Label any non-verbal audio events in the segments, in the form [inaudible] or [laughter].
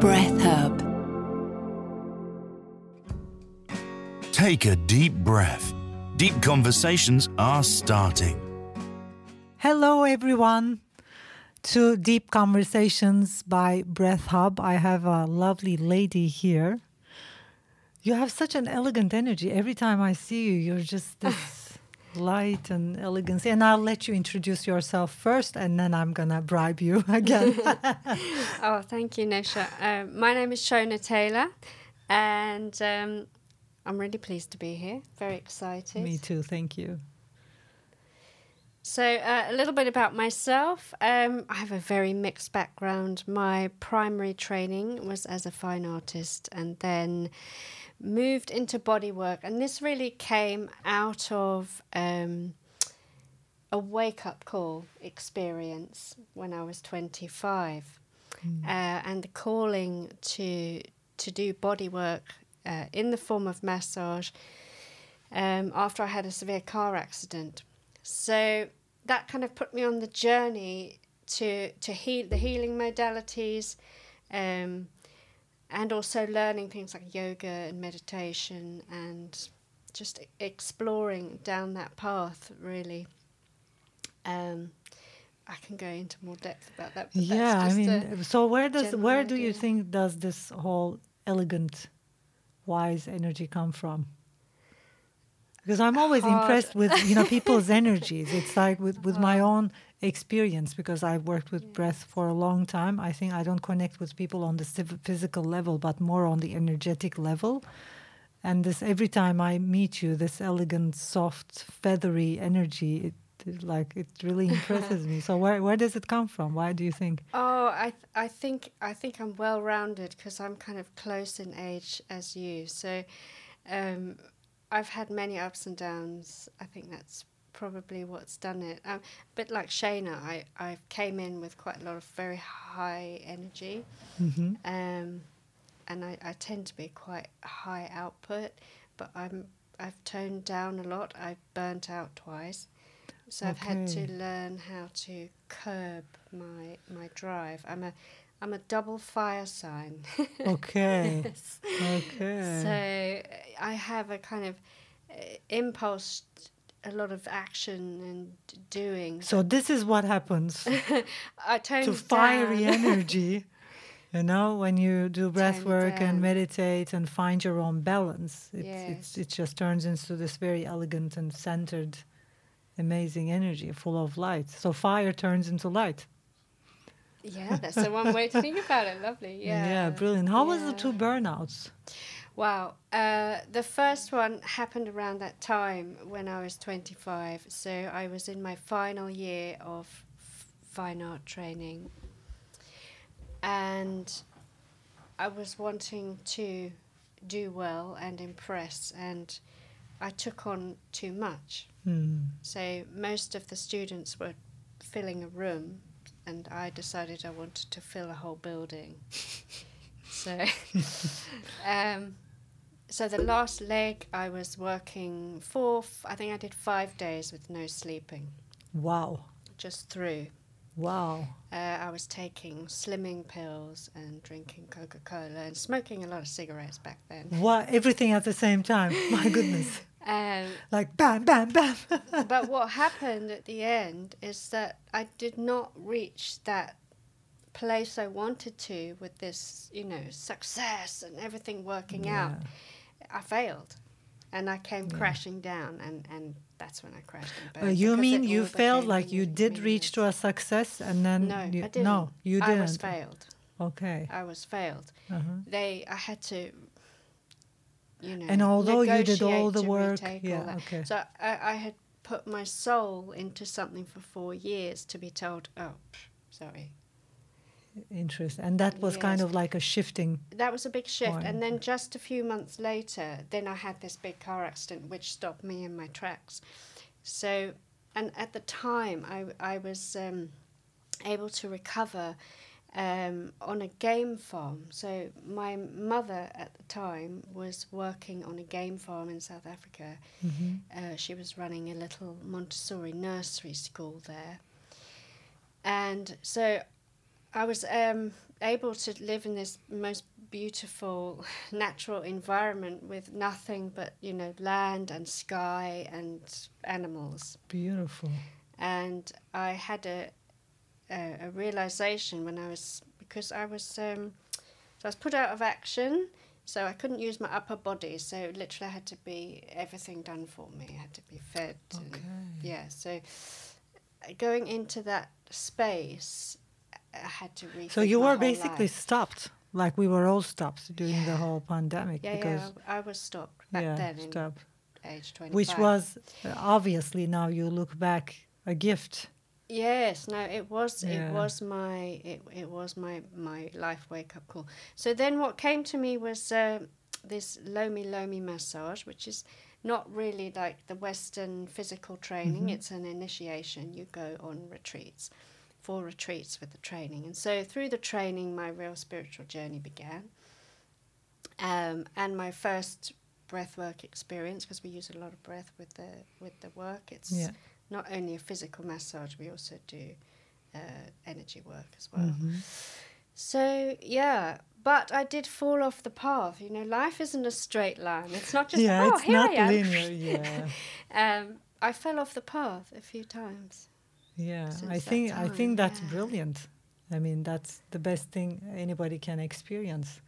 Breath Hub. Take a deep breath. Deep conversations are starting. Hello, everyone, to Deep Conversations by Breath Hub. I have a lovely lady here. You have such an elegant energy. Every time I see you, you're just this [laughs] light and elegance. And I'll let you introduce yourself first, and then I'm going to bribe you [laughs] again. [laughs] oh, thank you, Nevşah. Uh, my name is Shoana Taylor, and um, I'm really pleased to be here. Very excited. Me too. Thank you. So, uh, a little bit about myself. Um, I have a very mixed background. My primary training was as a fine artist, and then moved into bodywork. And this really came out of um, a wake up call experience when I was 25. Mm. Uh, and the calling to, to do bodywork uh, in the form of massage um, after I had a severe car accident. So that kind of put me on the journey to, to heal the healing modalities. Um, and also learning things like yoga and meditation and just exploring down that path really um, I can go into more depth about that. yeah, I mean, so where does where idea. do you think does this whole elegant, wise energy come from? Because I'm always Hard. impressed with you know people's [laughs] energies. It's like with with my own experience because I've worked with breath for a long time. I think I don't connect with people on the physical level, but more on the energetic level. And this every time I meet you, this elegant, soft, feathery energy, it, like it really [laughs] impresses me. So where where does it come from? Why do you think? Oh, I th- I think I think I'm well rounded because I'm kind of close in age as you. So. Um, I've had many ups and downs. I think that's probably what's done it. Um, a bit like Shana, I, I came in with quite a lot of very high energy. Mm-hmm. Um, and I, I tend to be quite high output, but I'm I've toned down a lot. I've burnt out twice. So okay. I've had to learn how to curb my my drive. I'm a I'm a double fire sign. [laughs] okay. yes. Okay. So I have a kind of uh, impulse a lot of action and doing. So this is what happens. [laughs] I turn to fiery energy. [laughs] You know, when you do breath work and meditate and find your own balance, it, yes. it just turns into this very elegant and centered, amazing energy, full of light. So fire turns into light. Yeah, that's the one way to think about it. Lovely. [laughs] Yeah. Yeah, brilliant. How yeah. was the two burnouts? Wow. Uh, the first one happened around that time when I was 25. So I was in my final year of fine art training. And I was wanting to do well and impress, and I took on too much. Mm. So most of the students were filling a room, and I decided I wanted to fill a whole building. [laughs] so um, so the last leg I was working for, I think I did five days with no sleeping. Wow. Just through. Wow. Uh, I was taking slimming pills and drinking Coca Cola and smoking a lot of cigarettes back then. What? Everything at the same time. My goodness. [laughs] Um, like bam, bam, bam. [laughs] but what happened at the end is that I did not reach that place I wanted to with this, you know, success and everything working yeah. out. I failed, and I came yeah. crashing down, and and that's when I crashed and you mean you failed? Like you did reach to a success, and then no, you, I didn't. No, you didn't. I was failed. Okay. I was failed. Uh-huh. They, I had to. You know, and although you did all the work, yeah, okay. So I, I had put my soul into something for four years to be told, oh, sorry, Interesting. and that was kind of like a shifting. that was a big shift. Right. And then just a few months later, then I had this big car accident which stopped me in my tracks. So, and at the time, I, I was um, able to recover um, on a game farm. So, my mother at the time was working on a game farm in South Africa. Uh, she was running a little Montessori nursery school there. And so I was um, able to live in this most beautiful [laughs] natural environment with nothing but you know land and sky and animals. Beautiful. And I had a a, a realization when I was because I was um, so I was put out of action. So I couldn't use my upper body. So literally, I had to be everything done for me. I had to be fed. and- Okay. yeah. So uh, going into that space, I had to So you were basically life. stopped, like we were all stopped during the whole pandemic Yeah, because yeah. I I was stopped back yeah, then in stopped. age twenty. which was uh, obviously now you look back a gift. Yes, no, it was Yeah. it was my it, it was my my life wake up call. So then what came to me was uh, this Lomi Lomi massage, which is not really like the Western physical training. It's an initiation. You go on retreats, four retreats with the training, and so through the training, my real spiritual journey began. Um, and my first breath work experience, because we use a lot of breath with the with the work. It's Yeah. Not only a physical massage, we also do uh, energy work as well. Mm-hmm. So yeah, but I did fall off the path. You know, life isn't a straight line. It's not just yeah, oh it's here not I am. linear. [laughs] Yeah, Um, I fell off the path a few times. yeah. I think I think that's yeah. brilliant. I mean, that's the best thing anybody can experience.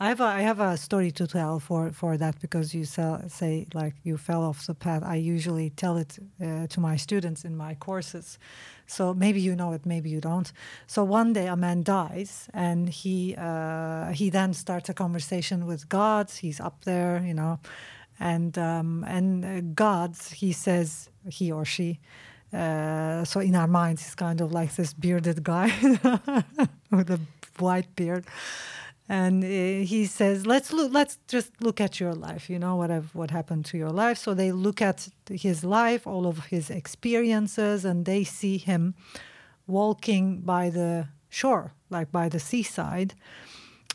I have a, I have a story to tell for, for that because you sell, say like you fell off the path. I usually tell it uh, to my students in my courses. So maybe you know it, maybe you don't. So one day a man dies, and he uh, he then starts a conversation with God. He's up there, you know, and um, and uh, God he says he or she. Uh, so in our minds, he's kind of like this bearded guy [laughs] with a white beard, and uh, he says, "Let's look. Let's just look at your life. You know what have, what happened to your life." So they look at his life, all of his experiences, and they see him walking by the shore, like by the seaside,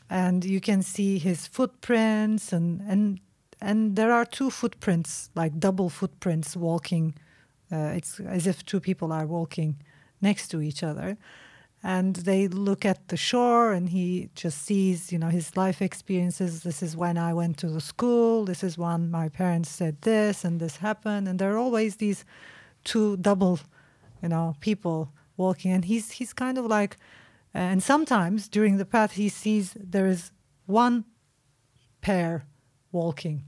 and you can see his footprints, and and and there are two footprints, like double footprints, walking. Uh, it's as if two people are walking next to each other and they look at the shore and he just sees you know his life experiences this is when i went to the school this is when my parents said this and this happened and there are always these two double you know people walking and he's he's kind of like and sometimes during the path he sees there is one pair walking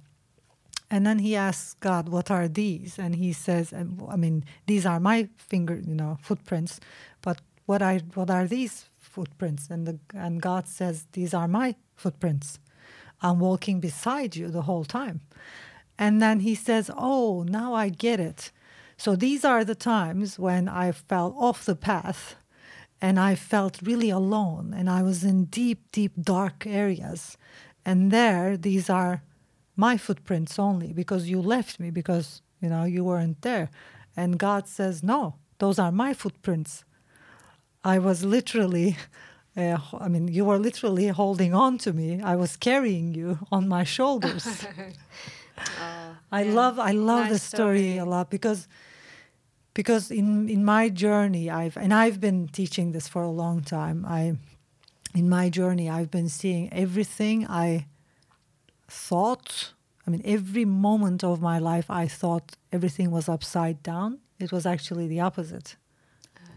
and then he asks God, "What are these?" And he says, "I mean, these are my finger, you know, footprints. But what are what are these footprints?" And the and God says, "These are my footprints. I'm walking beside you the whole time." And then he says, "Oh, now I get it. So these are the times when I fell off the path." And I felt really alone, and I was in deep, deep, dark areas. And there, these are my footprints only because you left me because you know you weren't there and god says no those are my footprints i was literally [laughs] uh, i mean you were literally holding on to me. I was carrying you on my shoulders. [laughs] Oh, i yeah. love i love the Nice story. a lot because because in in my journey i've and i've been teaching this for a long time. I in my journey i've been seeing everything i thought i mean every moment of my life i thought everything was upside down. It was actually the opposite.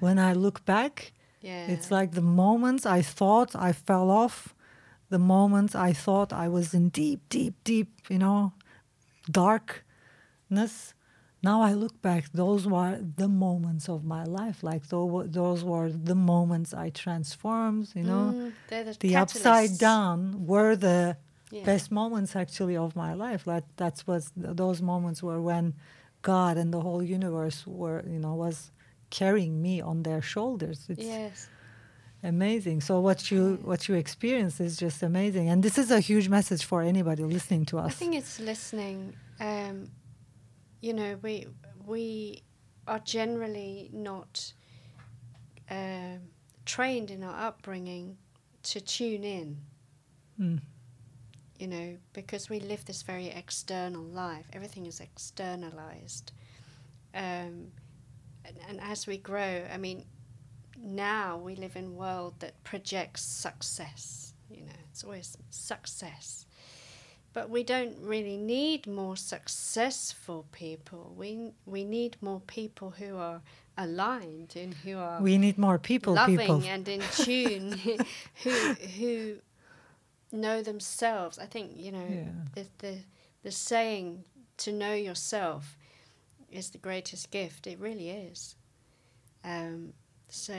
When i look back Yeah. it's like the moments i thought i fell off the moments i thought i was in deep deep deep you know darkness. Now i look back those were the moments of my life. Like tho- those were the moments i transformed you know? Mm, the, the upside down were the Yeah. best moments actually of my life. That that's was those moments were when god and the whole universe were you know was carrying me on their shoulders. It's, Yes. amazing. So what you what you experience is just amazing. And this is a huge message for anybody listening to us. i think it's listening um, you know we we are generally not uh, trained in our upbringing to tune in. Mm. you know because we live this very external life. Everything is externalized. Um, and, and as we grow i mean now we live in a world that projects success. You know, it's always success. But we don't really need more successful people. We we need more people who are aligned and who are we need more people loving people. and in tune [laughs] who who know themselves. I think you know Yeah. the, the the saying to know yourself is the greatest gift. It really is. Um, so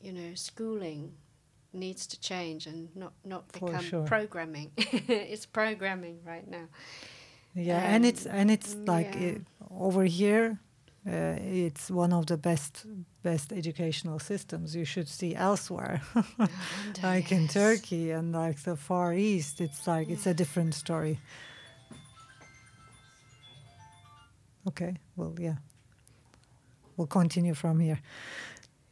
you know, schooling needs to change and not not For become sure. programming. [laughs] it's programming right now. yeah and Um, it's and it's like yeah. it, over here uh, it's one of the best best educational systems you should see elsewhere [laughs] like in turkey and like the far east it's like it's a different story okay well yeah. We'll continue from here.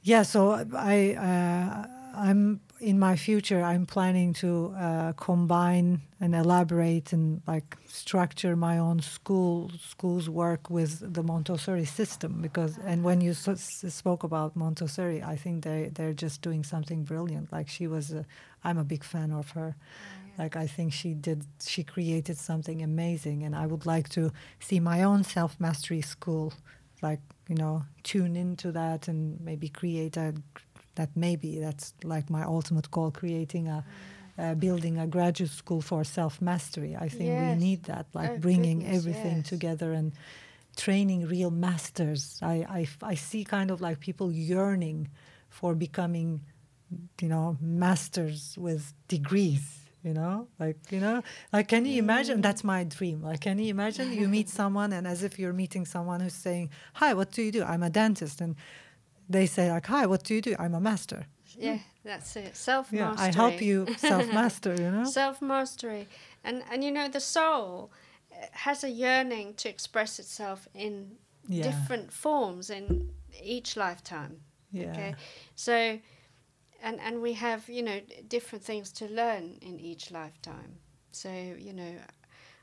Yeah so i uh, i'm in my future i'm planning to uh, combine and elaborate and like structure my own school school's work with the montessori system because and when you spoke about montessori i think they they're just doing something brilliant. Like she was i'm a big fan of her like i think she did she created something amazing and i would like to see my own self mastery school like you know tune into that and maybe create a that maybe that's like my ultimate goal creating a uh, building a graduate school for self mastery i think we need that like Oh, bringing goodness, everything yes. together and training real masters. I I see kind of like people yearning for becoming you know masters with degrees you know? Like you know? Like can you imagine? That's my dream. Like can you imagine you meet someone and as if you're meeting someone who's saying hi what do you do? I'm a dentist. And they say like hi what do you do? I'm a master. Yeah, that's it. Self mastery yeah i help you self-master you know? [laughs] Self mastery, and and you know the soul uh, has a yearning to express itself in Yeah. different forms in each lifetime. yeah. Okay, so and and we have you know different things to learn in each lifetime. So you know,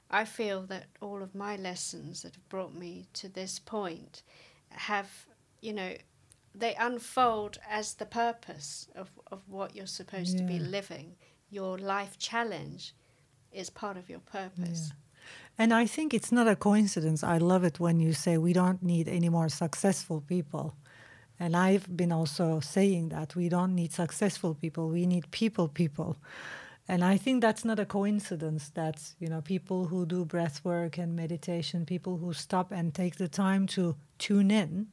I feel that all of my lessons that have brought me to this point have you know they unfold as the purpose of, of what you're supposed to be living. Your life challenge is part of your purpose. And I think it's not a coincidence. I love it when you say we don't need any more successful people. And I've been also saying that we don't need successful people, we need people people. And I think that's not a coincidence that, you know, people who do breath work and meditation, people who stop and take the time to tune in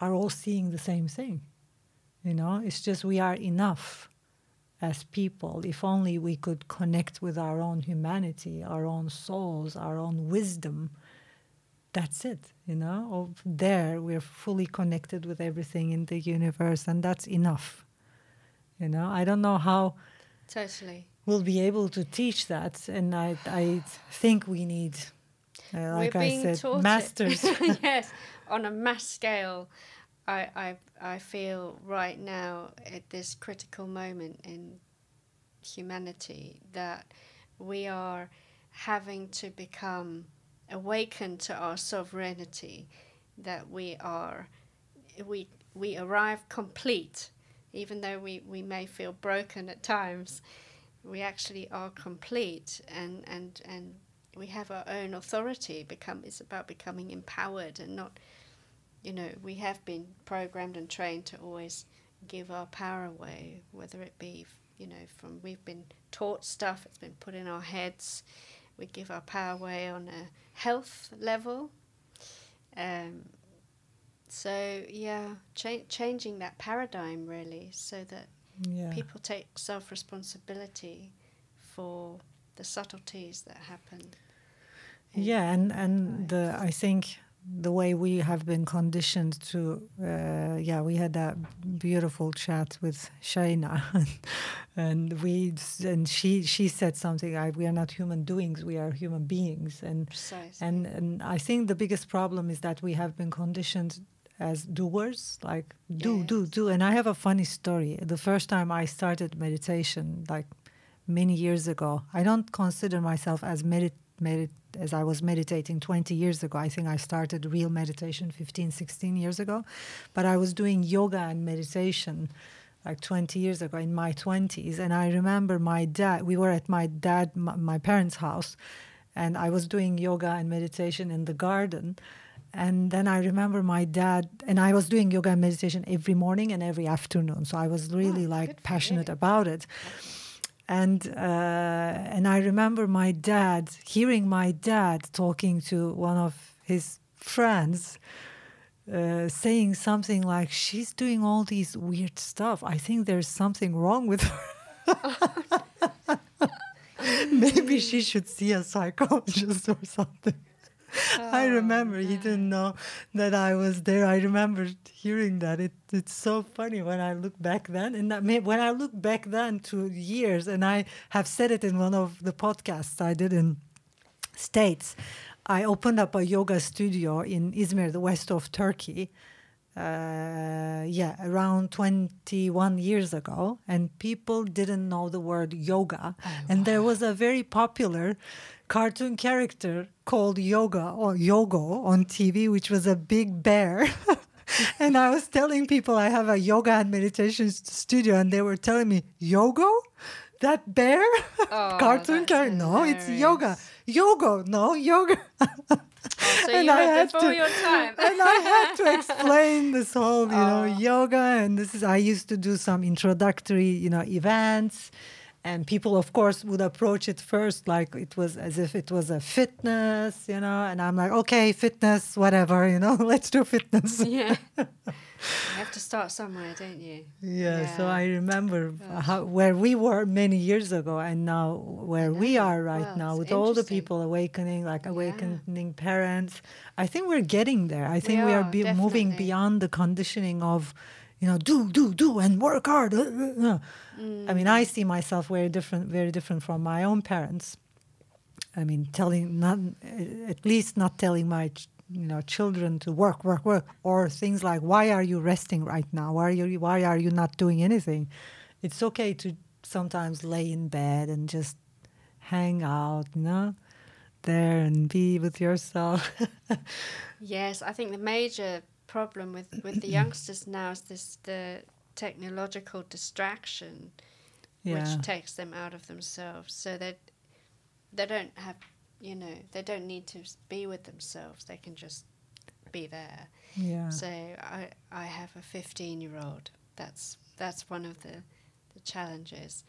are all seeing the same thing. You know, it's just we are enough as people if only we could connect with our own humanity our own souls our own wisdom that's it you know there we're fully connected with everything in the universe and that's enough you know i don't know how Totally. we'll be able to teach that and i i think we need uh, like We're i said taught masters [laughs] [laughs] yes, on a mass scale. I, I, I feel right now at this critical moment in humanity that we are having to become awakened to our sovereignty, that we are we we arrive complete, even though we, we may feel broken at times, we actually are complete and, and, and we have our own authority become it's about becoming empowered and not you know we have been programmed and trained to always give our power away whether it be you know from we've been taught stuff it's been put in our heads we give our power away on a health level um, so yeah cha- changing that paradigm really so that yeah people take self responsibility for the subtleties that happen. Yeah, and and the. I think the way we have been conditioned to uh, yeah we had that beautiful chat with Shaina [laughs] and we and she she said something like we are not human doings we are human beings and Precisely. and and I think the biggest problem is that we have been conditioned as doers like do do Yes. do and I have a funny story the first time I started meditation like many years ago I don't consider myself as medit medit as I was meditating 20 years ago. I think I started real meditation 15, 16 years ago. But I was doing yoga and meditation like 20 years ago in my 20s. And I remember my dad, we were at my dad, my, my parents' house, and I was doing yoga and meditation in the garden. And then I remember my dad, and I was doing yoga and meditation every morning and every afternoon. So I was really Oh, like passionate about it and uh, and I remember my dad hearing my dad talking to one of his friends, uh, saying something like, "She's doing all these weird stuff. I think there's something wrong with her. [laughs] Maybe she should see a psychologist or something." [laughs] I remember he didn't know that I was there. I remember hearing that. It, it's so funny when I look back then, and that may, when I look back then to years, and I have said it in one of the podcasts I did in States. I opened up a yoga studio in Izmir, the west of Turkey. Uh, yeah, around 21 years ago, and people didn't know the word yoga. and there was a very popular cartoon character called Yoga or Yogo on TV, which was a big bear. [laughs] and I was telling people I have a yoga and meditation studio, and they were telling me, Yogo? That bear? [laughs] Oh, [laughs] cartoon character? No, it's yoga. Yogo, no, yoga. So And you I had to- your time. and I had to explain this whole, you know, oh. yoga. And this is, I used to do some introductory, you know, events. And people, of course, would approach it first like it was as if it was a fitness, you know. And I'm like, okay, fitness, whatever, you know, [laughs] let's do fitness. yeah. [laughs] You have to start somewhere, don't you? Yeah, so I remember how, where we were many years ago and now where we are right Well, now with all the people awakening, like awakening parents. I think we're getting there. I think we, are, are, be- moving beyond the conditioning of, you know, do, do, do, and work hard. uh. I mean, Mm. I see myself very different, very different from my own parents. I mean, telling not at least not telling my you know children to work, work, work, or things like, "Why are you resting right now? Why are you Why are you not doing anything?" It's okay to sometimes lay in bed and just hang out, you know, there and be with yourself. [laughs] Yes, I think the major problem with, with the [clears throat] youngsters now is this the technological distraction yeah, which takes them out of themselves. So that they don't have you know they don't need to be with themselves. They can just be there. Yeah, so i i have a 15 year old that's that's one of the the challenges.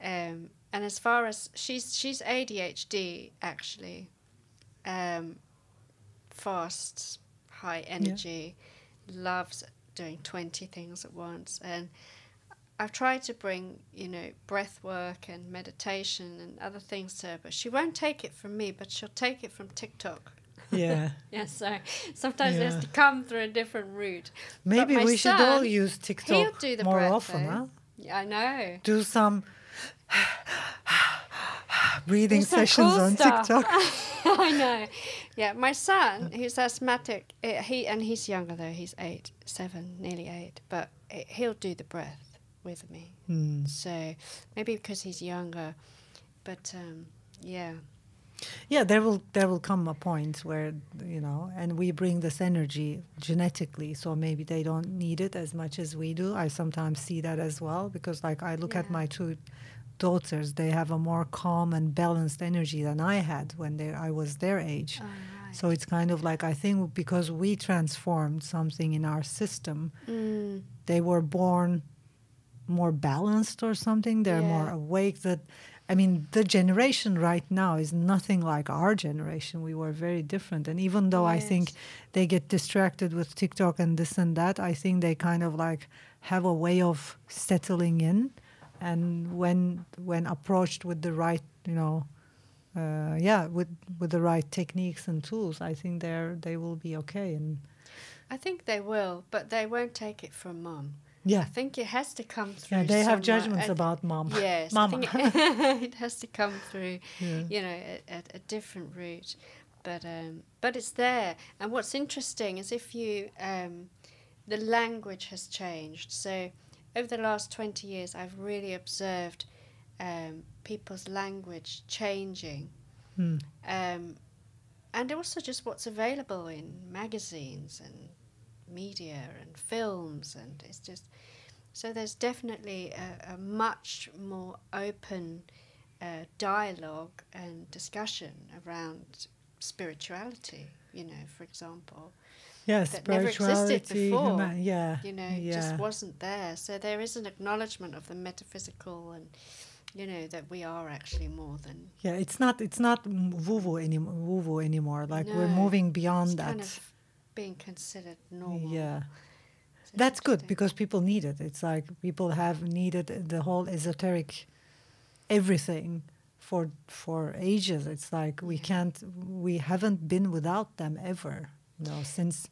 Um and as far as she's she's adhd actually. Um fast high energy loves doing 20 things at once and I've tried to bring, you know, breath work and meditation and other things to her, but she won't take it from me, but she'll take it from TikTok. yeah. [laughs] Yeah, so sometimes it has to come through a different route. Maybe we should all son, use TikTok more breath, often, though. huh? Yeah, I know. Do some [sighs] [sighs] [sighs] breathing sessions cool on stuff. TikTok. [laughs] I know. Yeah, my son, who's asthmatic, eh, he and he's younger though. He's eight, seven, nearly eight, but eh, he'll do the breath with me. Hmm. So maybe because he's younger, but um, yeah. Yeah, there will there will come a point where you know, and we bring this energy genetically, so maybe they don't need it as much as we do. I sometimes see that as well because, like, I look at my two daughters; they have a more calm and balanced energy than I had when they I was their age. Oh, So it's kind of like I think because we transformed something in our system, Mm, they were born more balanced or something. They're more awake. That I mean, the generation right now is nothing like our generation. We were very different, and even though I think they get distracted with TikTok and this and that, I think they kind of like have a way of settling in, and when when approached with the right, you know. uh, yeah, with with the right techniques and tools, I think they're they will be okay. And I think they will, but they won't take it from mom. yeah, I think it has to come through. yeah, they have judgments Uh, about mom. Yes, I Mama. it, [laughs] [laughs] it has to come through, Yeah. you know, a, a, a different route. But um, but it's there. And what's interesting is if you um, the language has changed. So over the last twenty years, I've really observed um, people's language changing, Hmm. um, and also just what's available in magazines and media and films, and it's just so there's definitely a, a much more open uh, dialogue and discussion around spirituality. You know, for example, Yeah, that never existed spirituality, before. human- yeah, you know, it yeah. just wasn't there. So there is an acknowledgement of the metaphysical, and you know that we are actually more than Yeah, it's not it's not woo woo anymore. Woo woo anymore. Like we're moving beyond it's that. kind of being considered normal. yeah, It's that's good because people need it. It's like people have needed the whole esoteric everything for for ages. It's like we can't we haven't been without them ever. Know, since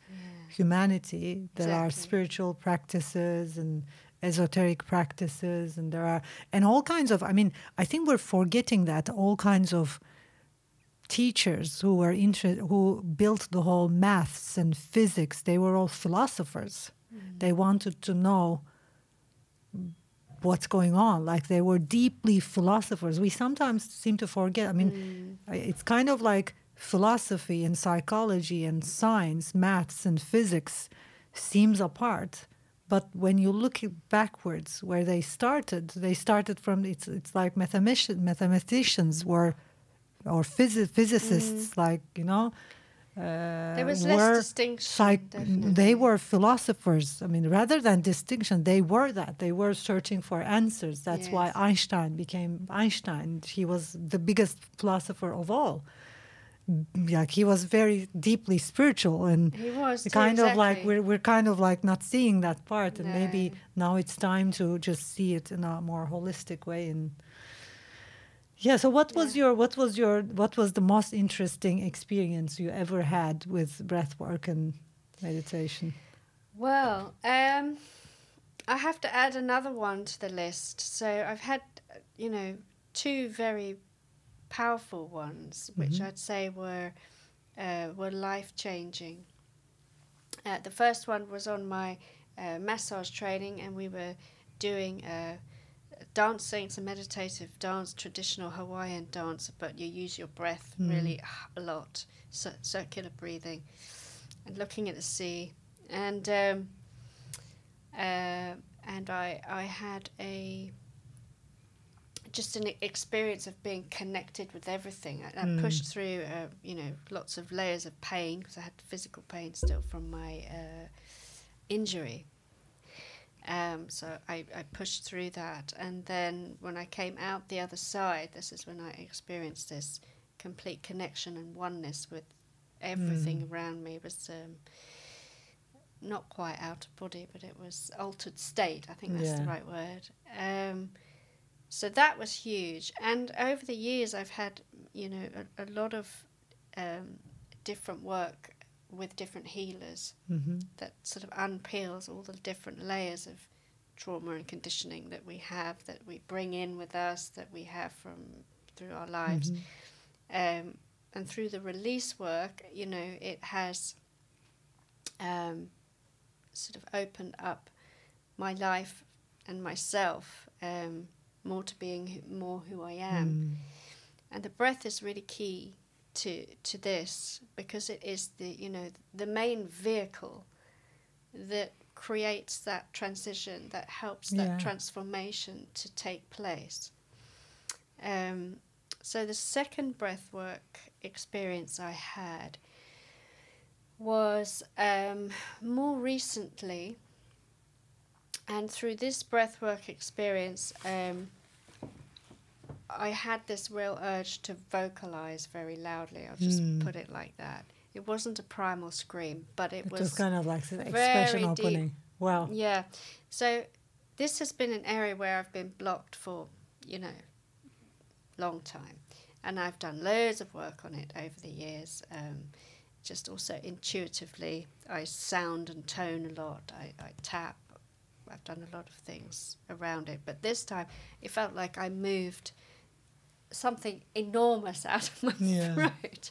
humanity, there are spiritual practices and esoteric practices, and there are and all kinds of. I mean, I think we're forgetting that all kinds of teachers who were inter- who built the whole maths and physics. They were all philosophers. Mm. They wanted to know what's going on. Like they were deeply philosophers. We sometimes seem to forget. I mean, mm. I- it's kind of like philosophy and psychology and science, maths and physics seems apart. But when you look backwards, where they started, they started from it's it's like mathematicians, mathematicians were, or physi- physicists, like you know, uh, There was were less distinction. psych- definitely. they were philosophers. I mean, rather than distinction, they were that. They were searching for answers. That's why Einstein became Einstein. He was the biggest philosopher of all. Like he was very deeply spiritual, and He was too, kind of like we're we're kind of like not seeing that part, and maybe now it's time to just see it in a more holistic way. And yeah, so what was your what was your what was the most interesting experience you ever had with breath work and meditation? Well, um, I have to add another one to the list. So I've had, you know, two very powerful ones, which I'd say were uh, were life changing. Uh, the first one was on my uh, massage training, and we were doing uh, dancing, it's a meditative dance, traditional Hawaiian dance, but you use your breath really a lot, cir- circular breathing, and looking at the sea. And um, uh, and I I had a just an experience of being connected with everything. I, I pushed through, uh, you know, lots of layers of pain because I had physical pain still from my uh, injury. Um, so I, I pushed through that, and then when I came out the other side, this is when I experienced this complete connection and oneness with everything around me. It was um, not quite out of body, but it was altered state. I think that's the right word. Um, so that was huge. And over the years, I've had, you know, a, a lot of um, different work with different healers Mm-hmm. that sort of unpeels all the different layers of trauma and conditioning that we have, that we bring in with us, that we have from through our lives. Um, and through the release work, you know, it has um, sort of opened up my life and myself um, more to being more who I am. And the breath is really key to to this because it is the you know the main vehicle that creates that transition that helps that transformation to take place. Um, so the second breathwork experience I had was um, more recently, and through this breathwork experience, um, I had this real urge to vocalize very loudly. I'll just Hmm. put it like that. It wasn't a primal scream, but it, It was, was kind of like very expression deep. opening. Wow. yeah. So this has been an area where I've been blocked for, you know, long time. and I've done loads of work on it over the years. Um, just also intuitively, I sound and tone a lot. I, I tap. I've done a lot of things around it, but this time it felt like I moved something enormous [laughs] out of my Yeah. throat.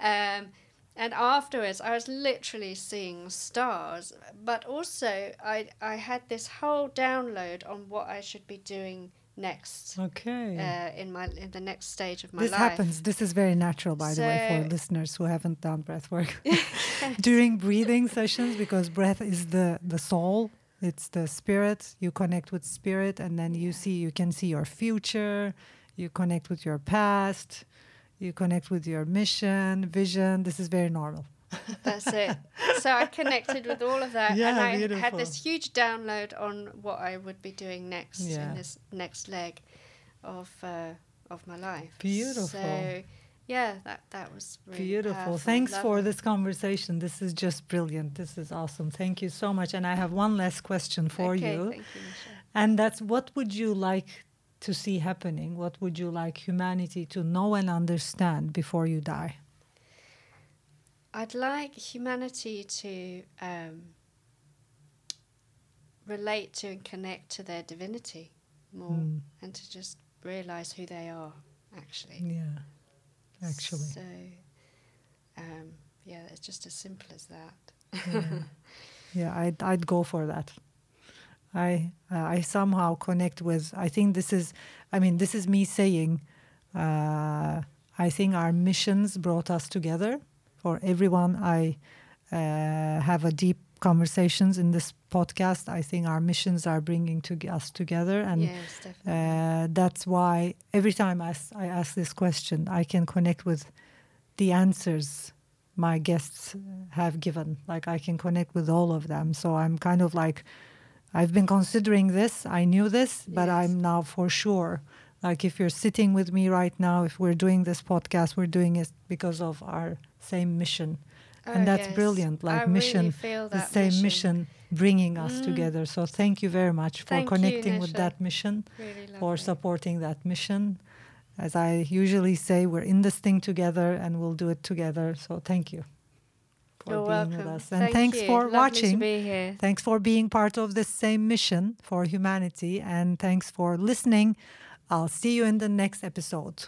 Um, and afterwards, I was literally seeing stars, but also I, I had this whole download on what I should be doing next Okay. uh, in my in the next stage of my this life. This happens. This is very natural, by the way, for listeners who haven't done breath work [laughs] [laughs] during breathing sessions, because breath is the the soul. It's the spirit. You connect with spirit, and then you see. You can see your future. You connect with your past. You connect with your mission, vision. This is very normal. [laughs] That's it. So I connected with all of that, and Yeah, I had this huge download on what I would be doing next Yeah. in this next leg of uh, of my life. Beautiful. So yeah, that that was really Beautiful. powerful, Thanks for this conversation. This is just brilliant. This is awesome. Thank you so much. And I have one last question for okay, you. Thank you, Michelle. And that's what would you like to see happening? What would you like humanity to know and understand before you die? I'd like humanity to um, relate to and connect to their divinity more, Mm. and to just realize who they are, actually. Yeah, actually. So, um, yeah, it's just as simple as that. yeah, [laughs] yeah I'd, I'd go for that. I uh, I somehow connect with. I think this is. I mean, this is me saying. Uh, I think our missions brought us together. For everyone, I uh, have a deep conversations in this podcast. I think our missions are bringing to us together, and yes, uh, that's why every time I ask this question, I can connect with the answers my guests have given. Like I can connect with all of them. So I'm kind of like, I've been considering this. I knew this, but Yes. I'm now for sure. Like if you're sitting with me right now, if we're doing this podcast, we're doing it because of our same mission. Oh, and that's yes. brilliant. Like I mission, really the same mission. bringing us Mm. together. So thank you very much for Thank you, connecting with that mission Really for supporting that mission. As I usually say, we're in this thing together and we'll do it together. So thank you for You're being welcome. with us. And Thank thanks you. for Lovely watching. To be here. Thanks for being part of this same mission for humanity. And thanks for listening. I'll see you in the next episode.